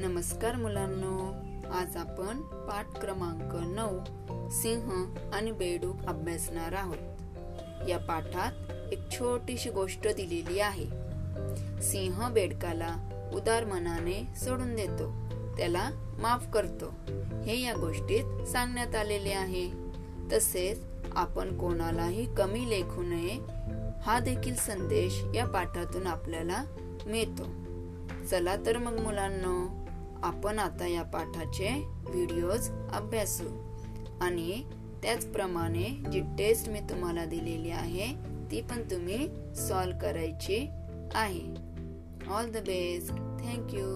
नमस्कार मुलांनो आज आपण पाठ क्रमांक नऊ सिंह आणि बेडूक अभ्यासणार आहोत. या पाठात एक छोटीशी गोष्ट दिलेली आहे. सिंह बेडकाला उदार मनाने सोडून देतो. त्याला माफ करतो. हे या गोष्टीत सांगण्यात आलेले आहे. तसेच आपण कोणालाही कमी लेखू नये हा देखील संदेश या पाठातून आपल्याला मिळतो. चला तर मग मुलांना आपण आता या पाठाचे व्हिडिओज अभ्यासू. आणि त्याचप्रमाणे जी टेस्ट मी तुम्हाला दिलेली आहे ती पण तुम्ही सॉल्व करायची आहे. All the best thank you